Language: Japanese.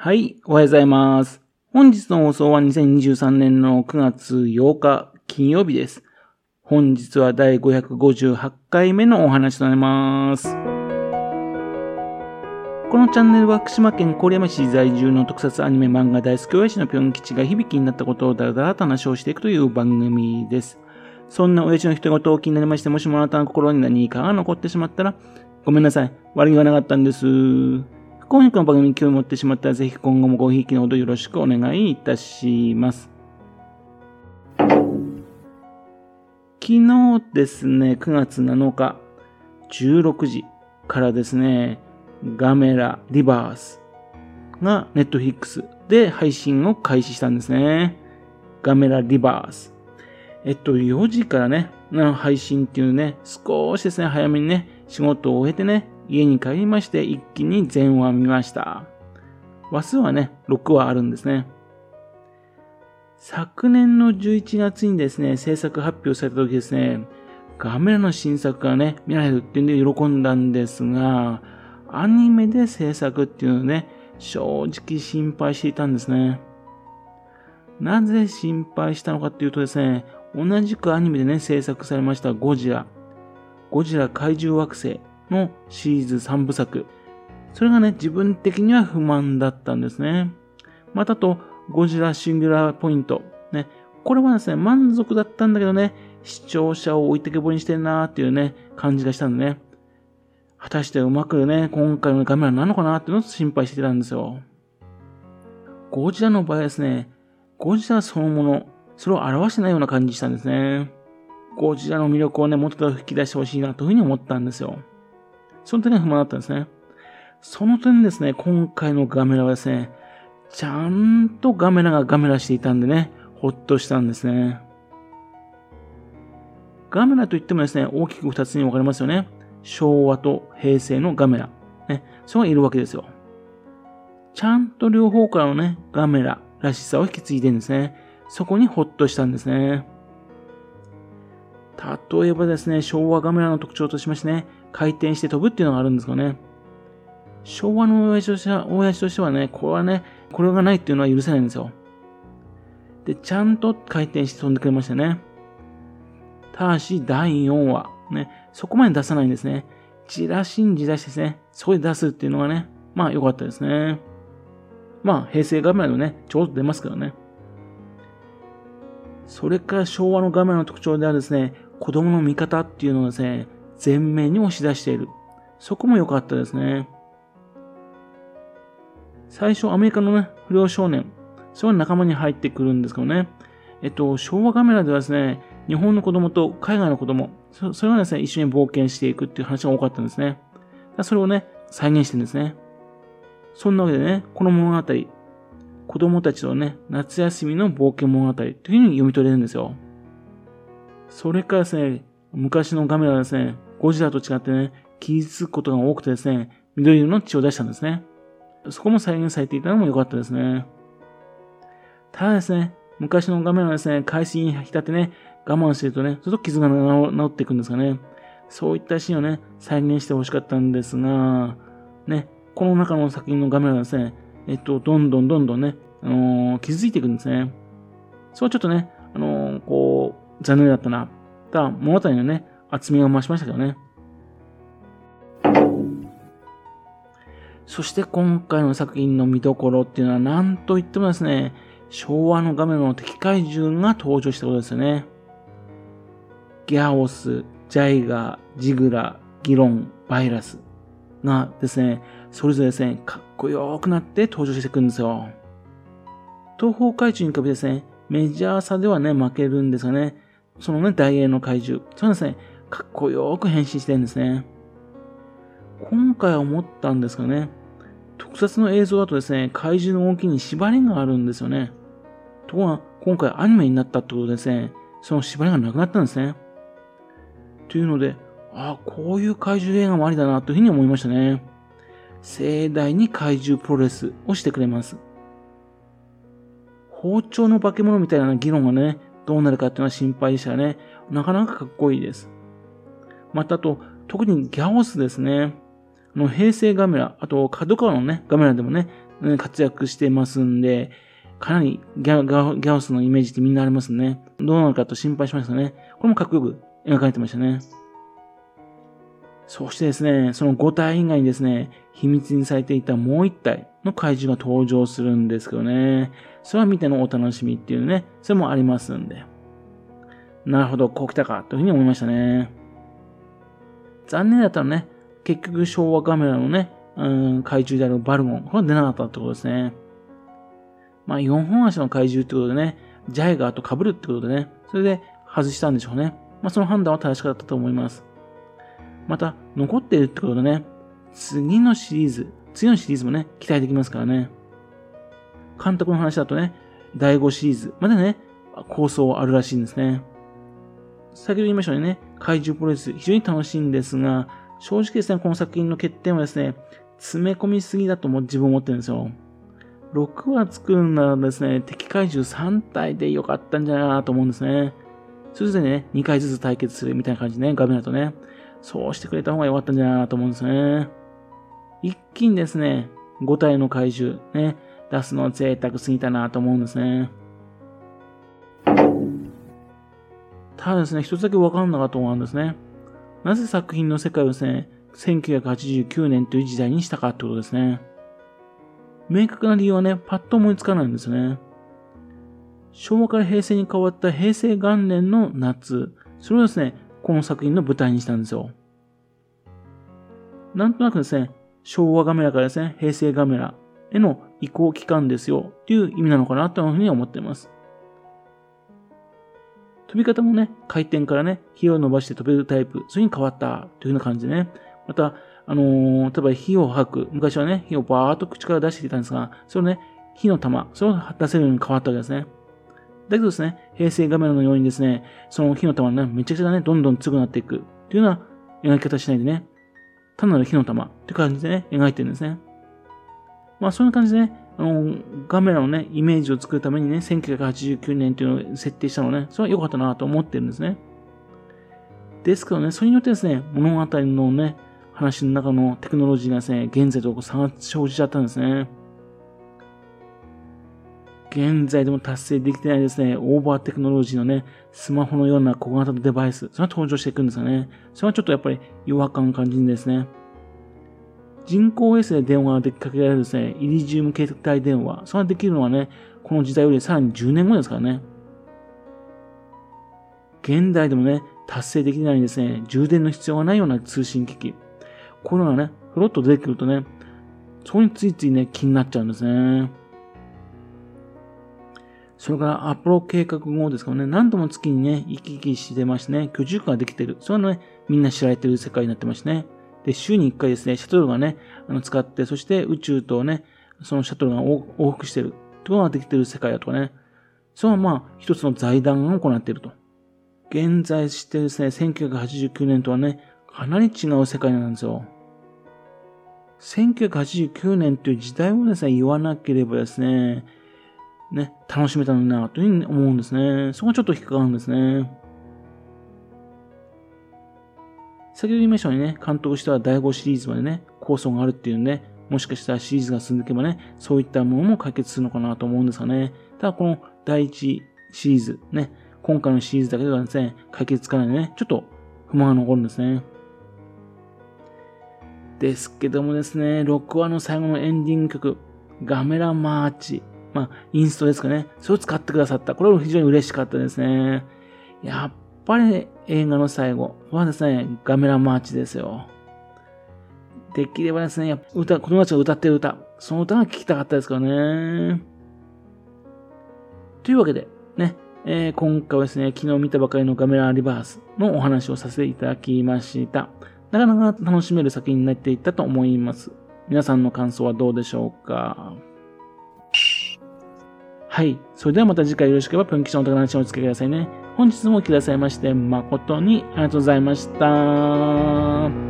はい、おはようございます。本日の放送は2023年の9月8日金曜日です。本日は第558回目のお話となります。このチャンネルは福島県郡山市在住の特撮アニメ漫画大好き親父のぴょん吉が響きになったことをだらだらと話をしていくという番組です。そんな親父の一言を気になりまして、もしもあなたの心に何かが残ってしまったら、ごめんなさい。悪気がなかったんです。今夜の番組に興味を持ってしまったら、ぜひ今後もごひいきのほどよろしくお願いいたします。昨日ですね、9月7日、16時からですね、ガメラリバースがネットフィックスで配信を開始したんですね。ガメラリバース。えっと、4時からね、配信っていうね、少しですね、早めにね、仕事を終えてね、家に帰りまして一気に全話見ました。話数はね、6話あるんですね。昨年の11月にですね、制作発表された時ですね、ガメラの新作がね、見られるっていうんで喜んだんですが、アニメで制作っていうのをね、正直心配していたんですね。なぜ心配したのかっていうとですね、同じくアニメでね、制作されましたゴジラ、ゴジラ怪獣惑星のシリーズ3部作。それがね、自分的には不満だったんですね。またと、ゴジラシンギュラーポイント。ね。これはですね、満足だったんだけどね、視聴者を置いてけぼりにしてるなーっていうね、感じがしたんでね。果たしてうまくね、今回のカメラなのかなっていうのを心配してたんですよ。ゴジラの場合はですね、ゴジラそのもの、それを表してないような感じしたんですね。ゴジラの魅力をね、もっと吹き出してほしいなというふうに思ったんですよ。その点が不満だったんですね。その点ですね、今回のガメラはですね、ちゃんとガメラがガメラしていたんでね、ほっとしたんですね。ガメラといってもですね、大きく二つに分かれますよね。昭和と平成のガメラ。ね、それがいるわけですよ。ちゃんと両方からのね、ガメラらしさを引き継いでるんですね。そこにほっとしたんですね。例えばですね、昭和ガメラの特徴としましてね、回転して飛ぶっていうのがあるんですかね。昭和の親父としては、親父としてはね、これはね、これがないっていうのは許せないんですよ。で、ちゃんと回転して飛んでくれましたね。ただし、第4話、ね、そこまで出さないんですね。じらしんじらしですね。そこで出すっていうのがね、まあ良かったですね。まあ、平成画面のね、ちょうど出ますからね。それから昭和の画面の特徴であるですね、子供の見方っていうのをですね、前面に押し出している。そこも良かったですね。最初、アメリカのね、不良少年、それは仲間に入ってくるんですけどね。えっと、昭和カメラではですね、日本の子供と海外の子供、そそれがですね、一緒に冒険していくっていう話が多かったんですね。それをね、再現してるんですね。そんなわけでね、この物語、子供たちのね、夏休みの冒険物語というふうに読み取れるんですよ。それからですね、昔のカメラはですね、ゴジラと違ってね、傷つくことが多くてですね、緑色の血を出したんですね。そこも再現されていたのも良かったですね。ただですね、昔の画面はですね、海水に浸ってね、我慢してるとね、ちょっと傷が治っていくんですかね。そういったシーンをね、再現してほしかったんですが、ね、この中の作品の画面はですね、えっと、どんどんどんどんね、あのー、傷ついていくんですね。そうちょっとね、あのー、こう、残念だったな。ただ、物語のね、厚みが増しましたけどね。そして今回の作品の見どころっていうのは何と言ってもですね、昭和の画面の敵怪獣が登場したことですよね。ギャオス、ジャイガー、ジグラ、ギロン、バイラスがですね、それぞれですね、かっこよくなって登場していくんですよ。東方怪獣に比べてですね、メジャーさではね、負けるんですがね、そのね、大英の怪獣、そうですね、かっこよく変身してるんですね。今回思ったんですがね、特撮の映像だとですね、怪獣の動きに縛りがあるんですよね。ところが、今回アニメになったってことでですね、その縛りがなくなったんですね。というので、ああ、こういう怪獣映画もありだなというふうに思いましたね。盛大に怪獣プロレスをしてくれます。包丁の化け物みたいな議論がね、どうなるかっていうのは心配でしたね。なかなかかっこいいです。またあと、特にギャオスですね。あの、平成ガメラ、あと、角川のね、ガメラでもね、活躍してますんで、かなりギャギャオスのイメージってみんなありますね。どうなのかと心配しましたね。これもかっこよく描かれてましたね。そしてですね、その5体以外にですね、秘密にされていたもう1体の怪獣が登場するんですけどね。それは見てのお楽しみっていうね、それもありますんで。なるほど、こう来たか、というふうに思いましたね。残念だったらね、結局昭和カメラのね、うん、怪獣であるバルゴン、これは出なかったってことですね。まあ、4本足の怪獣ってことでね、ジャイガーと被るってことでね、それで外したんでしょうね。まあ、その判断は正しかったと思います。また、残っているってことでね、次のシリーズ、次のシリーズもね、期待できますからね。監督の話だとね、第5シリーズまでね、構想あるらしいんですね。先ほど言いましたようにね、怪獣プロレス非常に楽しいんですが、正直ですね、この作品の欠点はですね、詰め込みすぎだとも自分思ってるんですよ。6話作るならですね、敵怪獣3体でよかったんじゃないかなと思うんですね。それぞれね、2回ずつ対決するみたいな感じでね、画面だとね、そうしてくれた方が良かったんじゃないかなと思うんですね。一気にですね、5体の怪獣、ね、出すのは贅沢すぎたなと思うんですね。ただですね、一つだけわかんなかったと思うんですね。なぜ作品の世界をですね、1989年という時代にしたかってことですね。明確な理由はね、パッと思いつかないんですね。昭和から平成に変わった平成元年の夏、それをですね、この作品の舞台にしたんですよ。なんとなくですね、昭和カメラからですね、平成カメラへの移行期間ですよ、っていう意味なのかなというふうに思っています。飛び方もね、回転からね、火を伸ばして飛べるタイプ、そういう風に変わったというような感じでね、また、あのー、例えば火を吐く。昔はね、火をバーっと口から出していたんですが、それをね、火の玉、それを出せるように変わったわけですね。だけどですね、平成画面のようにですね、その火の玉がね、めちゃくちゃね、どんどん強くなっていくというような描き方しないでね、単なる火の玉って感じでね、描いてるんですね。まあ、そんな感じでね、あの、ガメラのね、イメージを作るためにね、1989年っていうのを設定したのね、それは良かったなと思ってるんですね。ですけどね、それによってですね、物語のね、話の中のテクノロジーがですね、現在と差が生じちゃったんですね。現在でも達成できてないですね、オーバーテクノロジーのね、スマホのような小型のデバイス、それが登場していくんですよね。それはちょっとやっぱり違和感を感じるんですね。人工衛星で電話ができかけられるですね、イリジウム携帯電話、それができるのはね、この時代よりさらに10年後ですからね。現代でもね、達成できないんですね、充電の必要がないような通信機器。こういうのがね、ふろっと出てくるとね、そこについついね、気になっちゃうんですね。それからアポロ計画後ですからね、何度も月にね、行き来してましてね、居住区ができてる。それはね、みんな知られてる世界になってましてね。で、週に1回ですね、シャトルがね、あの使って、そして宇宙とね、そのシャトルが往復してる。ってことができてる世界だとかね。それはまあ、一つの財団が行っていると。現在してですね、1989年とはね、かなり違う世界なんですよ。1989年という時代をですね、言わなければですね、ね、楽しめたのにな、というふうに思うんですね。そこがちょっと引っかかるんですね。先ほど言いましたようにね、監督しては第5シリーズまでね、構想があるっていうんで、もしかしたらシリーズが進んでいけばね、そういったものも解決するのかなと思うんですがね。ただこの第1シリーズ、ね、今回のシリーズだけではですね、解決つかないのでね、ちょっと不満が残るんですね。ですけどもですね、6話の最後のエンディング曲、ガメラマーチ。まあ、インストですかね。それを使ってくださった。これは非常に嬉しかったですね。やっぱり映画の最後はですね、ガメラマーチですよ。できればですね、やっぱ歌、子供たちが歌ってる歌、その歌が聴きたかったですからね。というわけで、ね、えー、今回はですね、昨日見たばかりのガメラリバースのお話をさせていただきました。なかなか楽しめる作品になっていったと思います。皆さんの感想はどうでしょうか？はい。それではまた次回よろしければ、ぴょん吉のお宝話をお付けくださいね。本日も来てくださいまして、誠にありがとうございました。